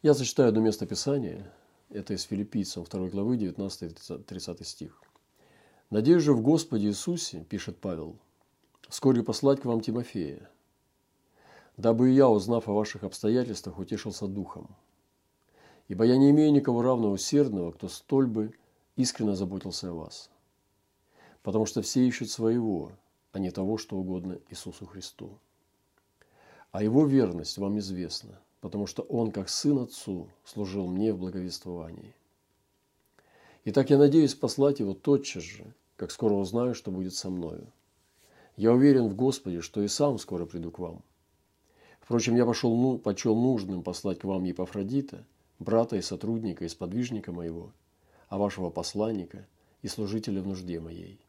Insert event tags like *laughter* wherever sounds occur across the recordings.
Я зачитаю одно место Писания. Это из Филиппийцам 2 главы 19-30 стих. «Надеюсь же в Господе Иисусе, – пишет Павел, – вскоре послать к вам Тимофея, дабы и я, узнав о ваших обстоятельствах, утешился духом. Ибо я не имею никого равного усердного, кто столь бы искренне заботился о вас. Потому что все ищут своего, а не того, что угодно Иисусу Христу. А его верность вам известна, потому что он, как сын отцу, служил мне в благовествовании. Итак, я надеюсь послать его тотчас же, как скоро узнаю, что будет со мною. Я уверен в Господе, что и сам скоро приду к вам. Впрочем, я пошел, ну, почел нужным послать к вам Епафродита, брата и сотрудника и сподвижника моего, а вашего посланника и служителя в нужде моей.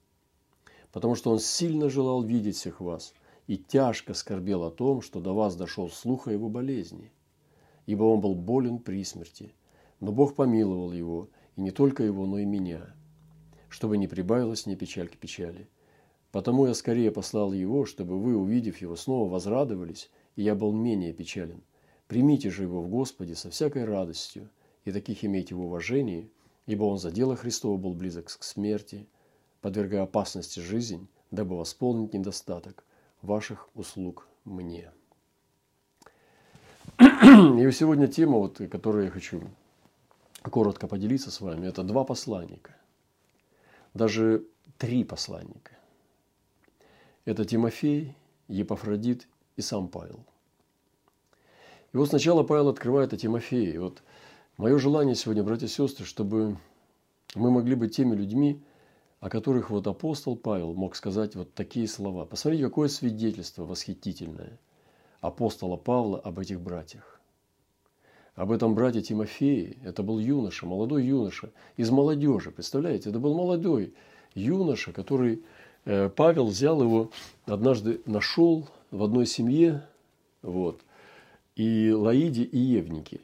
Потому что он сильно желал видеть всех вас и тяжко скорбел о том, что до вас дошел слух о его болезни, ибо он был болен при смерти, но Бог помиловал его, и не только его, но и меня, чтобы не прибавилось ни печаль к печали. Потому я скорее послал его, чтобы вы, увидев его, снова возрадовались и я был менее печален. Примите же его в Господе со всякой радостью, и таких имейте в уважении, ибо он за дело Христова был близок к смерти, подвергая опасности жизнь, дабы восполнить недостаток ваших услуг мне. И сегодня тема, вот, которую я хочу коротко поделиться с вами, это два посланника. Даже три посланника. Это Тимофей, Епафродит и сам Павел. И вот сначала Павел открывает о Тимофее. И вот мое желание сегодня, братья и сестры, чтобы мы могли быть теми людьми, о которых вот апостол Павел мог сказать вот такие слова. Посмотрите, какое свидетельство восхитительное апостола Павла об этих братьях. Об этом брате Тимофее. Это был юноша, молодой юноша из молодежи. Представляете, это был молодой юноша, который э, Павел взял его, однажды нашел в одной семье, вот, и Лаиде, и Евнике.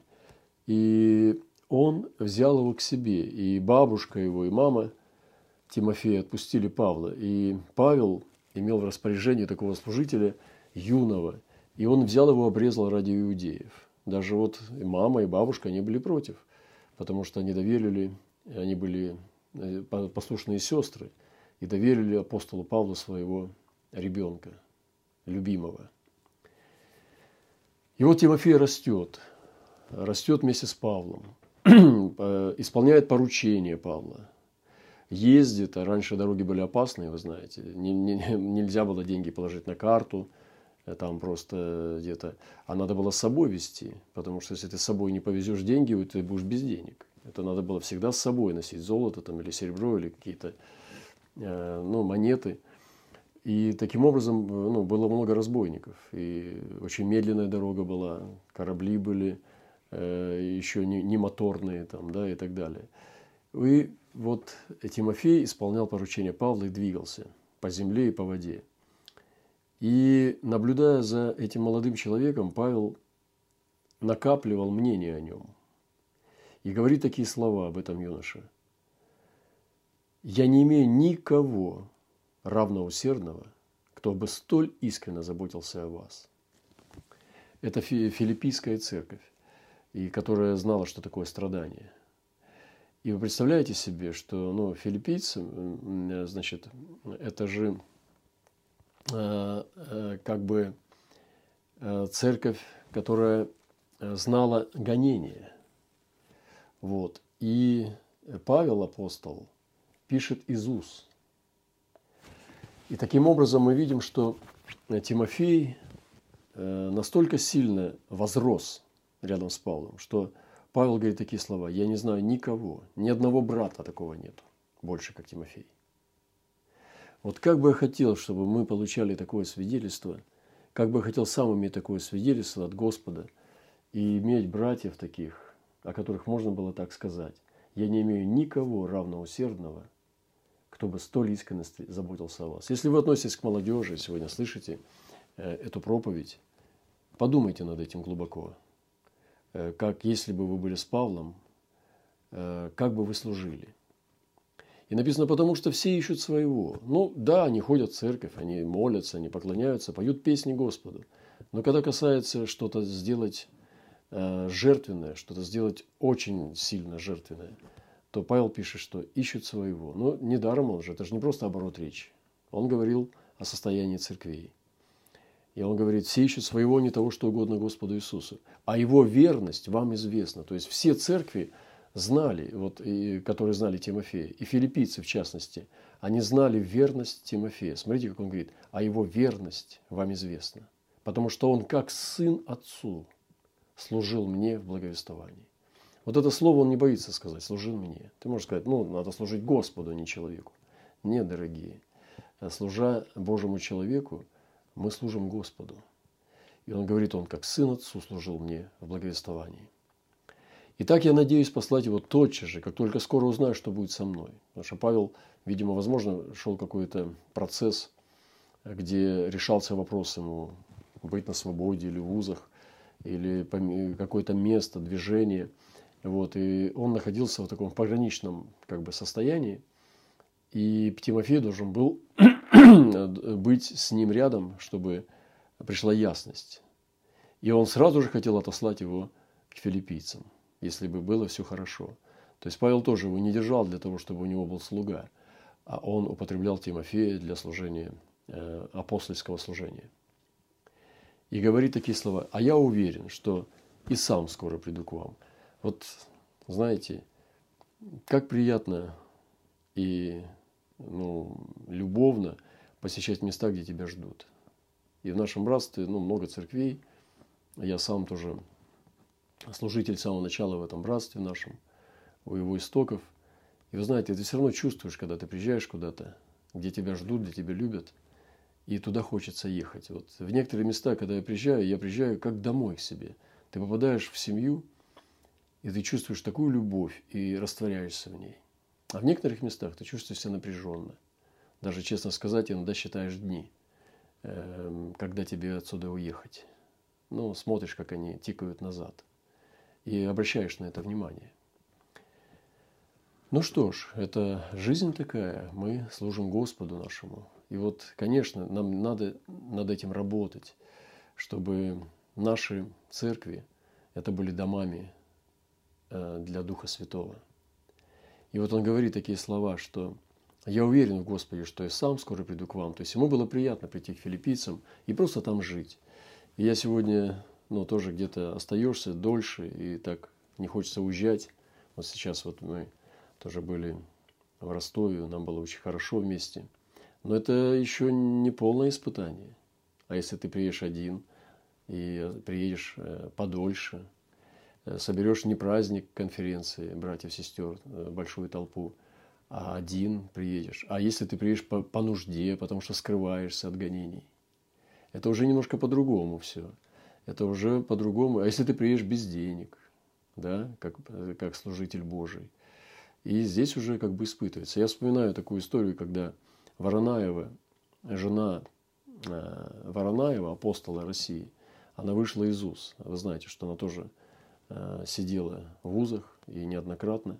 И он взял его к себе, и бабушка его, и мама Тимофея отпустили Павла. И Павел имел в распоряжении такого служителя юного, и он взял его, обрезал ради иудеев. Даже вот и мама, и бабушка, они были против, потому что они доверили, они были э, послушные сестры, и доверили апостолу Павлу своего ребенка – любимого. И вот Тимофей растет, растет вместе с Павлом, *clears throat* э, исполняет поручение Павла, ездит, а раньше дороги были опасные, вы знаете, не, не, *laughs* нельзя было деньги положить на карту, там просто где-то, а надо было с собой везти, потому что если ты с собой не повезешь деньги, ты будешь без денег. Это надо было всегда с собой носить золото там, или серебро, или какие-то э, ну, монеты – и таким образом ну, было много разбойников. И очень медленная дорога была, корабли были э, еще не, не моторные там, да, и так далее. И вот Тимофей исполнял поручение Павла и двигался по земле и по воде. И наблюдая за этим молодым человеком, Павел накапливал мнение о нем. И говорит такие слова об этом юноше. «Я не имею никого, равноусердного, кто бы столь искренне заботился о вас. Это филиппийская церковь, и которая знала, что такое страдание. И вы представляете себе, что ну, филиппийцы, значит, это же как бы э, церковь, которая знала гонение. Вот. И Павел апостол пишет из уст и таким образом мы видим, что э, Тимофей э, настолько сильно возрос рядом с Павлом, что Павел говорит такие слова, я не знаю никого, ни одного брата такого нет больше, как Тимофей. Вот как бы я хотел, чтобы мы получали такое свидетельство, как бы я хотел сам иметь такое свидетельство от Господа и иметь братьев таких, о которых можно было так сказать. Я не имею никого равноусердного – кто бы столь искренне заботился о вас. Если вы относитесь к молодежи, сегодня слышите э, эту проповедь, подумайте над этим глубоко. Э, как если бы вы были с Павлом, э, как бы вы служили. И написано, потому что все ищут своего. Ну да, они ходят в церковь, они молятся, они поклоняются, поют песни Господу. Но когда касается что-то сделать э, жертвенное, что-то сделать очень сильно жертвенное, то Павел пишет, что ищут своего. Но недаром он же, это же не просто оборот речи. Он говорил о состоянии церквей. И он говорит, все ищут своего, не того, что угодно Господу Иисусу. А его верность вам известна. То есть все церкви знали, вот, и, которые знали Тимофея, и филиппийцы в частности, они знали верность Тимофея. Смотрите, как он говорит, а его верность вам известна. Потому что он как сын отцу служил мне в благовествовании. Вот это слово он не боится сказать, служил мне. Ты можешь сказать, ну, надо служить Господу, а не человеку. Нет, дорогие, служа Божьему человеку, мы служим Господу. И он говорит, он как сын отцу служил мне в благовествовании. И так я надеюсь послать его тотчас же, как только скоро узнаю, что будет со мной. Потому что Павел, видимо, возможно, шел какой-то процесс, где решался вопрос ему быть на свободе или в вузах, или какое-то место, движение. Вот, и он находился в таком пограничном как бы, состоянии. И Тимофей должен был *clears throat* быть с ним рядом, чтобы пришла ясность. И он сразу же хотел отослать его к филиппийцам, если бы было все хорошо. То есть Павел тоже его не держал для того, чтобы у него был слуга, а он употреблял Тимофея для служения, э, апостольского служения. И говорит такие слова, а я уверен, что и сам скоро приду к вам. Вот, знаете, как приятно и ну, любовно посещать места, где тебя ждут. И в нашем братстве ну, много церквей. Я сам тоже служитель с самого начала в этом братстве нашем, у его истоков. И вы знаете, ты все равно чувствуешь, когда ты приезжаешь куда-то, где тебя ждут, где тебя любят, и туда хочется ехать. Вот в некоторые места, когда я приезжаю, я приезжаю как домой к себе. Ты попадаешь в семью, и ты чувствуешь такую любовь и растворяешься в ней. А в некоторых местах ты чувствуешь себя напряженно. Даже, честно сказать, иногда считаешь дни, эм, когда тебе отсюда уехать. Ну, смотришь, как они тикают назад. И обращаешь на это внимание. Ну что ж, это жизнь такая. Мы служим Господу нашему. И вот, конечно, нам надо над этим работать, чтобы наши церкви это были домами э, для Духа Святого. И вот он говорит такие слова, что «Я уверен в Господе, что я сам скоро приду к вам». То есть ему было приятно прийти к филиппийцам и просто там жить. И я сегодня ну, тоже где-то остаешься дольше, и так не хочется уезжать. Вот сейчас вот мы тоже были в Ростове, нам было очень хорошо вместе. Но это еще не полное испытание. А если ты приедешь один и приедешь э, подольше, Э, соберешь не праздник конференции братьев, сестер, э, большую толпу, а один приедешь. А если ты приедешь по, по нужде, потому что скрываешься от гонений, это уже немножко по-другому все. Это уже по-другому. А если ты приедешь без денег, да, как, э, как служитель Божий, и здесь уже как бы испытывается. Я вспоминаю такую историю, когда Воронаева, жена Воронаева, апостола России, она вышла из УЗ. Вы знаете, что она тоже Э, сидела в вузах и неоднократно.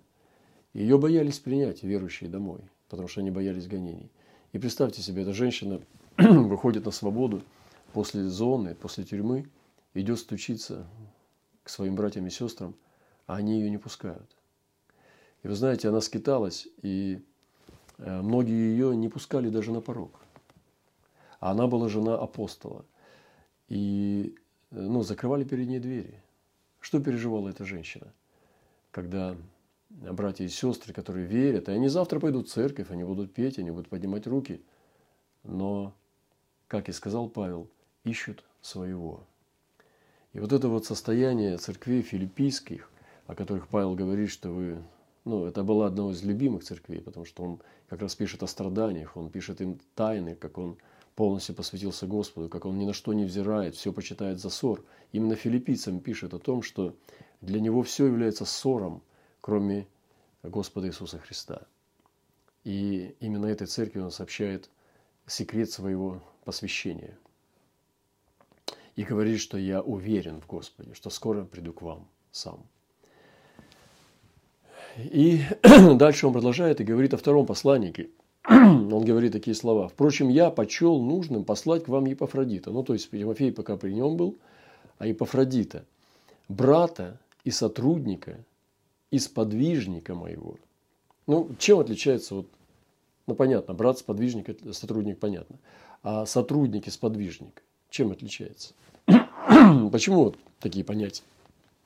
Ее боялись принять верующие домой, потому что они боялись гонений. И представьте себе, эта женщина *clears throat* выходит на свободу после зоны, после тюрьмы, идет стучиться к своим братьям и сестрам, а они ее не пускают. И вы знаете, она скиталась, и э, многие ее не пускали даже на порог. А она была жена апостола. И э, ну, закрывали перед ней двери. Что переживала эта женщина, когда братья и сестры, которые верят, и они завтра пойдут в церковь, они будут петь, они будут поднимать руки, но, как и сказал Павел, ищут своего. И вот это вот состояние церквей филиппийских, о которых Павел говорит, что вы, ну, это была одна из любимых церквей, потому что он как раз пишет о страданиях, он пишет им тайны, как он полностью посвятился Господу, как он ни на что не взирает, все почитает за ссор. Именно филиппийцам пишет о том, что для него все является ссором, кроме Господа Иисуса Христа. И именно этой церкви он сообщает секрет своего посвящения. И говорит, что я уверен в Господе, что скоро приду к вам сам. И *clears throat* дальше он продолжает и говорит о втором посланнике *clears throat* – он говорит такие слова. Впрочем, я почел нужным послать к вам Епафродита. Ну, то есть, Тимофей пока при нем был, а Епафродита. брата и сотрудника, и сподвижника моего. Ну, чем отличается вот, ну, понятно, брат, сподвижник, сотрудник, понятно. А сотрудник и сподвижник, чем отличается? *clears throat* Почему вот такие понятия?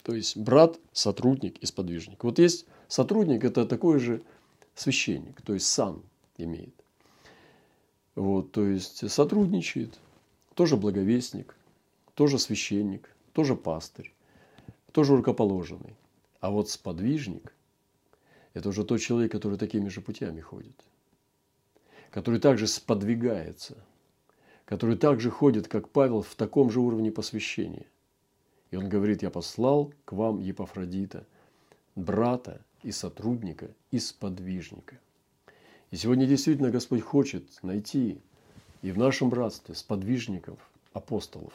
То есть брат, сотрудник и сподвижник. Вот есть сотрудник, это такой же священник, то есть сан имеет. Вот, то есть сотрудничает, тоже благовестник, тоже священник, тоже пастырь, тоже рукоположенный. А вот сподвижник – это уже тот человек, который такими же путями ходит, который также сподвигается, который также ходит, как Павел, в таком же уровне посвящения. И он говорит, я послал к вам Епафродита, брата и сотрудника, и сподвижника – и сегодня действительно Господь хочет найти и в нашем братстве сподвижников апостолов,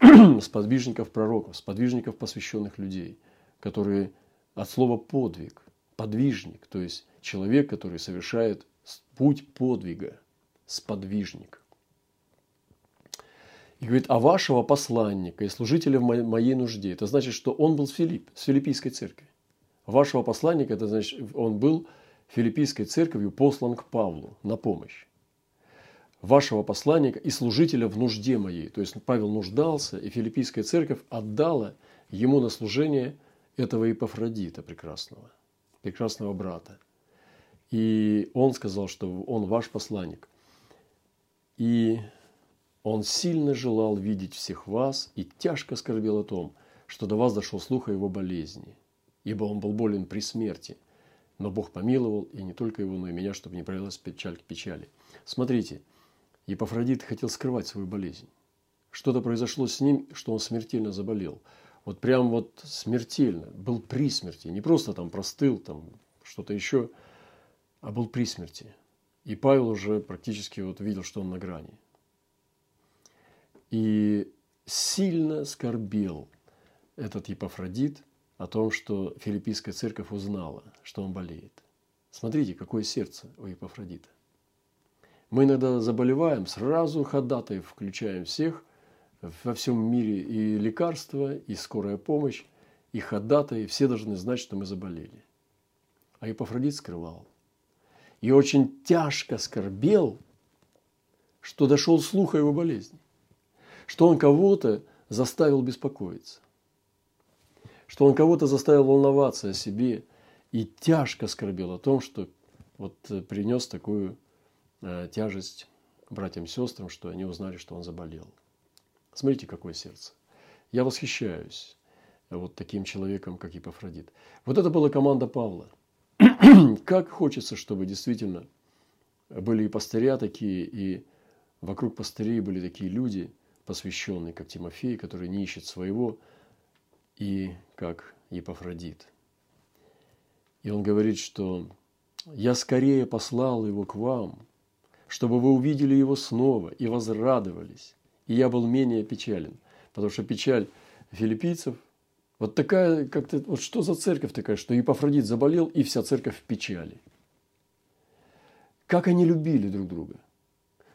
*clears throat* сподвижников пророков, сподвижников посвященных людей, которые от слова подвиг, подвижник, то есть человек, который совершает путь подвига, сподвижник. И говорит, а вашего посланника и служителя в моей нужде, это значит, что он был Филипп, с филиппийской церкви. Вашего посланника, это значит, он был филиппийской церковью послан к Павлу на помощь. Вашего посланника и служителя в нужде моей. То есть Павел нуждался, и филиппийская церковь отдала ему на служение этого Епафродита прекрасного, прекрасного брата. И он сказал, что он ваш посланник. И он сильно желал видеть всех вас и тяжко скорбел о том, что до вас дошел слух о его болезни, ибо он был болен при смерти – но Бог помиловал, и не только его, но и меня, чтобы не пролилась печаль к печали. Смотрите, Епафродит хотел скрывать свою болезнь. Что-то произошло с ним, что он смертельно заболел. Вот прям вот смертельно. Был при смерти. Не просто там простыл, там что-то еще, а был при смерти. И Павел уже практически вот видел, что он на грани. И сильно скорбел этот Епафродит – о том, что филиппийская церковь узнала, что он болеет. Смотрите, какое сердце у Епафродита. Мы иногда заболеваем, сразу ходатай включаем всех во всем мире и лекарства, и скорая помощь, и ходатай, все должны знать, что мы заболели. А Епафродит скрывал. И очень тяжко скорбел, что дошел слух о его болезни, что он кого-то заставил беспокоиться что он кого-то заставил волноваться о себе и тяжко скорбел о том, что вот э, принес такую э, тяжесть братьям и сестрам, что они узнали, что он заболел. Смотрите, какое сердце. Я восхищаюсь вот таким человеком, как Епафродит. Вот это была команда Павла. *clears throat* как хочется, чтобы действительно были и пастыря такие, и вокруг пастырей были такие люди, посвященные, как Тимофей, которые не ищут своего, и как Епафродит. И он говорит, что «Я скорее послал его к вам, чтобы вы увидели его снова и возрадовались, и я был менее печален». Потому что печаль филиппийцев вот такая, как-то, вот что за церковь такая, что Епафродит заболел, и вся церковь в печали. Как они любили друг друга.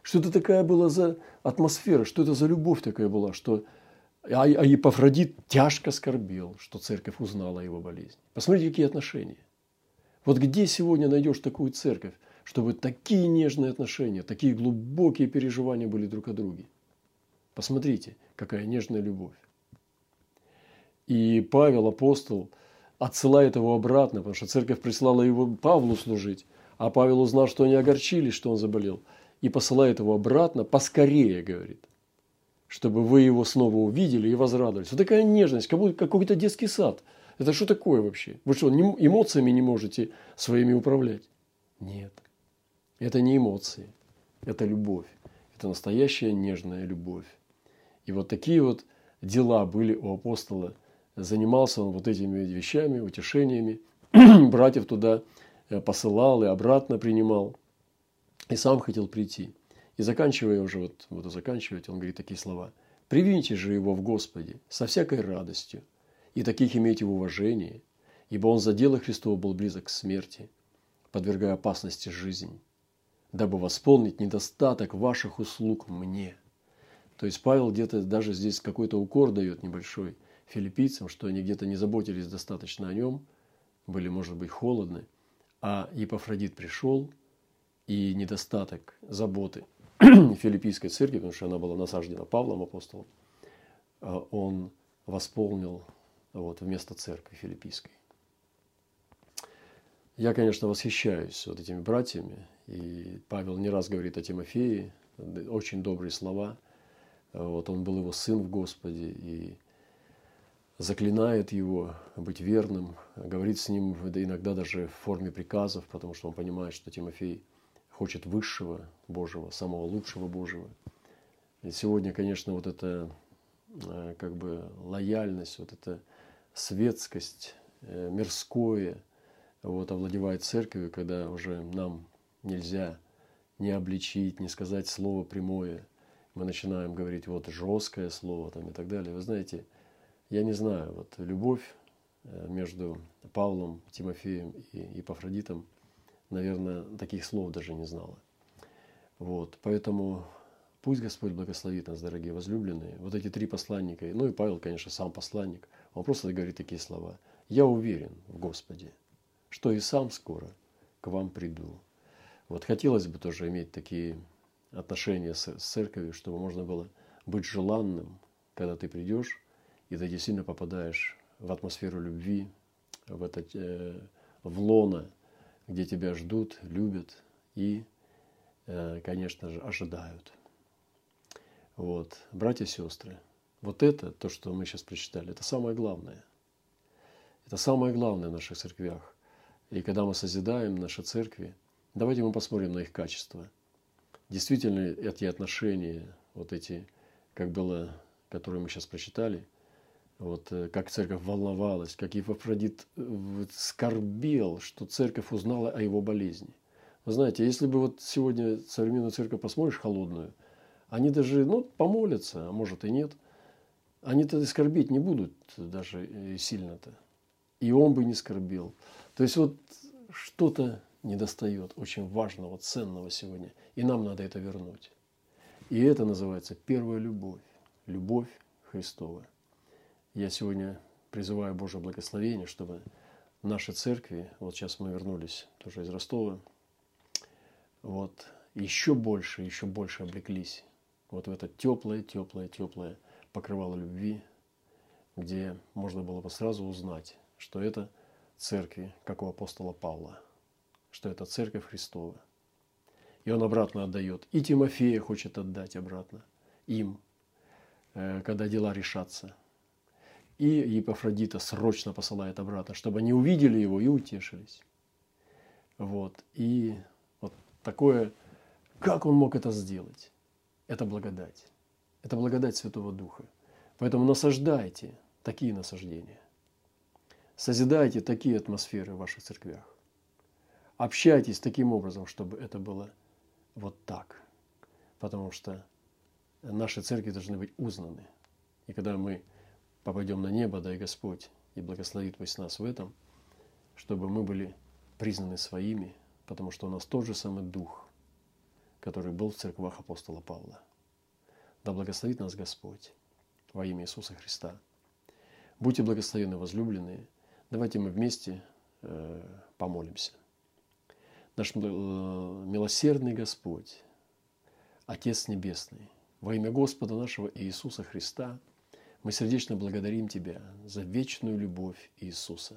Что это такая была за атмосфера, что это за любовь такая была, что а, а Епафродит тяжко скорбел, что церковь узнала о его болезни. Посмотрите, какие отношения. Вот где сегодня найдешь такую церковь, чтобы такие нежные отношения, такие глубокие переживания были друг о друге? Посмотрите, какая нежная любовь. И Павел, апостол, отсылает его обратно, потому что церковь прислала его Павлу служить, а Павел узнал, что они огорчились, что он заболел, и посылает его обратно, поскорее, говорит чтобы вы его снова увидели и возрадовались. Вот такая нежность, как будто какой-то детский сад. Это что такое вообще? Вы что, эмоциями не можете своими управлять? Нет. Это не эмоции. Это любовь. Это настоящая нежная любовь. И вот такие вот дела были у апостола. Занимался он вот этими вещами, утешениями. *clears throat* Братьев туда э, посылал и обратно принимал. И сам хотел прийти. И заканчивая уже, вот буду заканчивать, он говорит такие слова. «Привиньте же его в Господе со всякой радостью, и таких имейте в уважении, ибо он за дело Христова был близок к смерти, подвергая опасности жизнь, дабы восполнить недостаток ваших услуг мне». То есть Павел где-то даже здесь какой-то укор дает небольшой филиппийцам, что они где-то не заботились достаточно о нем, были, может быть, холодны, а Епафродит пришел, и недостаток заботы *clears throat* филиппийской церкви, потому что она была насаждена Павлом апостолом, а он восполнил вот, вместо церкви филиппийской. Я, конечно, восхищаюсь вот этими братьями, и Павел не раз говорит о Тимофее, очень добрые слова. Вот он был его сын в Господе, и заклинает его быть верным, говорит с ним иногда даже в форме приказов, потому что он понимает, что Тимофей хочет высшего Божьего, самого лучшего Божьего. И сегодня, конечно, вот эта э, как бы лояльность, вот эта светскость, э, мирское, вот, овладевает церковью, когда уже нам нельзя не обличить, не сказать слово прямое. Мы начинаем говорить вот жесткое слово там, и так далее. Вы знаете, я не знаю, вот любовь э, между Павлом, Тимофеем и Епафродитом, наверное, таких слов даже не знала. Вот, поэтому пусть Господь благословит нас, дорогие возлюбленные. Вот эти три посланника, ну и Павел, конечно, сам посланник, он просто говорит такие слова. «Я уверен в Господе, что и сам скоро к вам приду». Вот хотелось бы тоже иметь такие отношения с, церковью, чтобы можно было быть желанным, когда ты придешь, и ты действительно попадаешь в атмосферу любви, в, это, э, в лоно, где тебя ждут, любят и, э, конечно же, ожидают. Вот. Братья и сестры, вот это, то, что мы сейчас прочитали, это самое главное. Это самое главное в наших церквях. И когда мы созидаем наши церкви, давайте мы посмотрим на их качество. Действительно, эти отношения, вот эти, как было, которые мы сейчас прочитали – вот э, как церковь волновалась, как Епафродит э, скорбел, что церковь узнала о его болезни. Вы знаете, если бы вот сегодня современную церковь посмотришь холодную, они даже, ну, помолятся, а может и нет. Они-то скорбить не будут даже э, сильно-то. И он бы не скорбел. То есть вот что-то недостает очень важного, ценного сегодня. И нам надо это вернуть. И это называется первая любовь. Любовь Христова. Я сегодня призываю Божье благословение, чтобы наши церкви, вот сейчас мы вернулись тоже из Ростова, вот еще больше, еще больше облеклись вот в это теплое, теплое, теплое покрывало любви, где можно было бы сразу узнать, что это церкви, как у апостола Павла, что это церковь Христова. И он обратно отдает. И Тимофея хочет отдать обратно им, э, когда дела решатся – и Епафродита срочно посылает обратно, чтобы они увидели его и утешились. Вот. И вот такое, как он мог это сделать? Это благодать. Это благодать Святого Духа. Поэтому насаждайте такие насаждения. Созидайте такие атмосферы в ваших церквях. Общайтесь таким образом, чтобы это было вот так. Потому что наши церкви должны быть узнаны. И когда мы попадем на небо, дай Господь, и благословит пусть нас в этом, чтобы мы были признаны своими, потому что у нас тот же самый Дух, который был в церквах апостола Павла. Да благословит нас Господь во имя Иисуса Христа. Будьте благословенны, возлюбленные. Давайте мы вместе э, помолимся. Наш э, милосердный Господь, Отец Небесный, во имя Господа нашего Иисуса Христа – мы сердечно благодарим Тебя за вечную любовь Иисуса.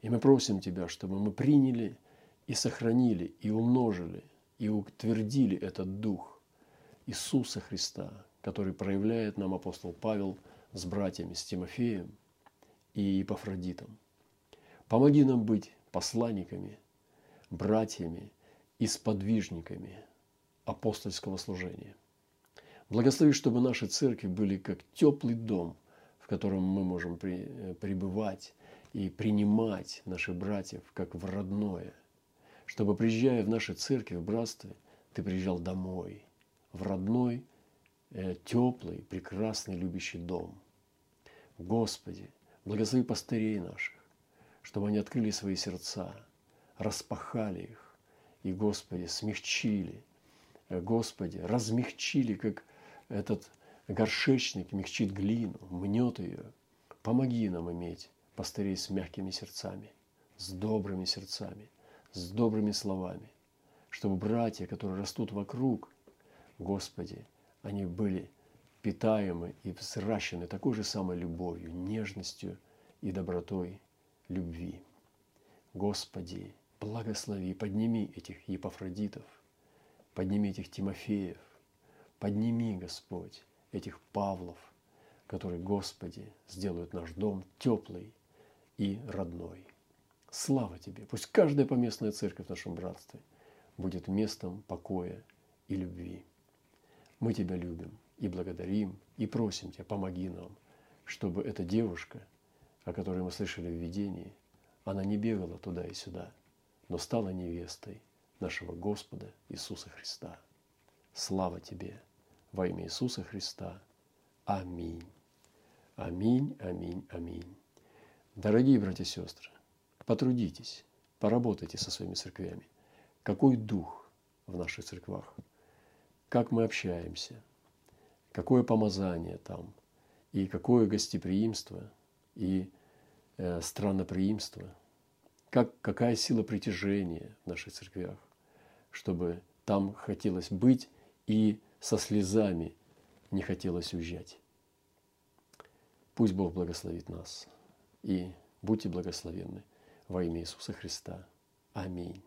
И мы просим Тебя, чтобы мы приняли и сохранили, и умножили, и утвердили этот дух Иисуса Христа, который проявляет нам апостол Павел с братьями, с Тимофеем и Епафродитом. Помоги нам быть посланниками, братьями и сподвижниками апостольского служения – Благослови, чтобы наши церкви были как теплый дом, в котором мы можем при, пребывать и принимать наших братьев как в родное. Чтобы, приезжая в наши церкви, в братстве, ты приезжал домой, в родной, э, теплый, прекрасный, любящий дом. Господи, благослови пастырей наших, чтобы они открыли свои сердца, распахали их, и, Господи, смягчили, э, Господи, размягчили, как этот горшечник мягчит глину, мнет ее, Помоги нам иметь пастырей с мягкими сердцами, с добрыми сердцами, с добрыми словами, чтобы братья, которые растут вокруг, Господи, они были питаемы и взращены такой же самой любовью, нежностью и добротой любви. Господи, благослови, подними этих Епафродитов, подними этих Тимофеев, подними, Господь, этих Павлов, которые, Господи, сделают наш дом теплый и родной. Слава Тебе! Пусть каждая поместная церковь в нашем братстве будет местом покоя и любви. Мы Тебя любим и благодарим, и просим Тебя, помоги нам, чтобы эта девушка, о которой мы слышали в видении, она не бегала туда и сюда, но стала невестой нашего Господа Иисуса Христа. Слава Тебе во имя Иисуса Христа. Аминь. Аминь, аминь, аминь. Дорогие братья и сестры, потрудитесь, поработайте со своими церквями. Какой дух в наших церквах? Как мы общаемся? Какое помазание там? И какое гостеприимство и э, странноприимство? Как, какая сила притяжения в наших церквях? Чтобы там хотелось быть и со слезами не хотелось уезжать. Пусть Бог благословит нас. И будьте благословенны во имя Иисуса Христа. Аминь.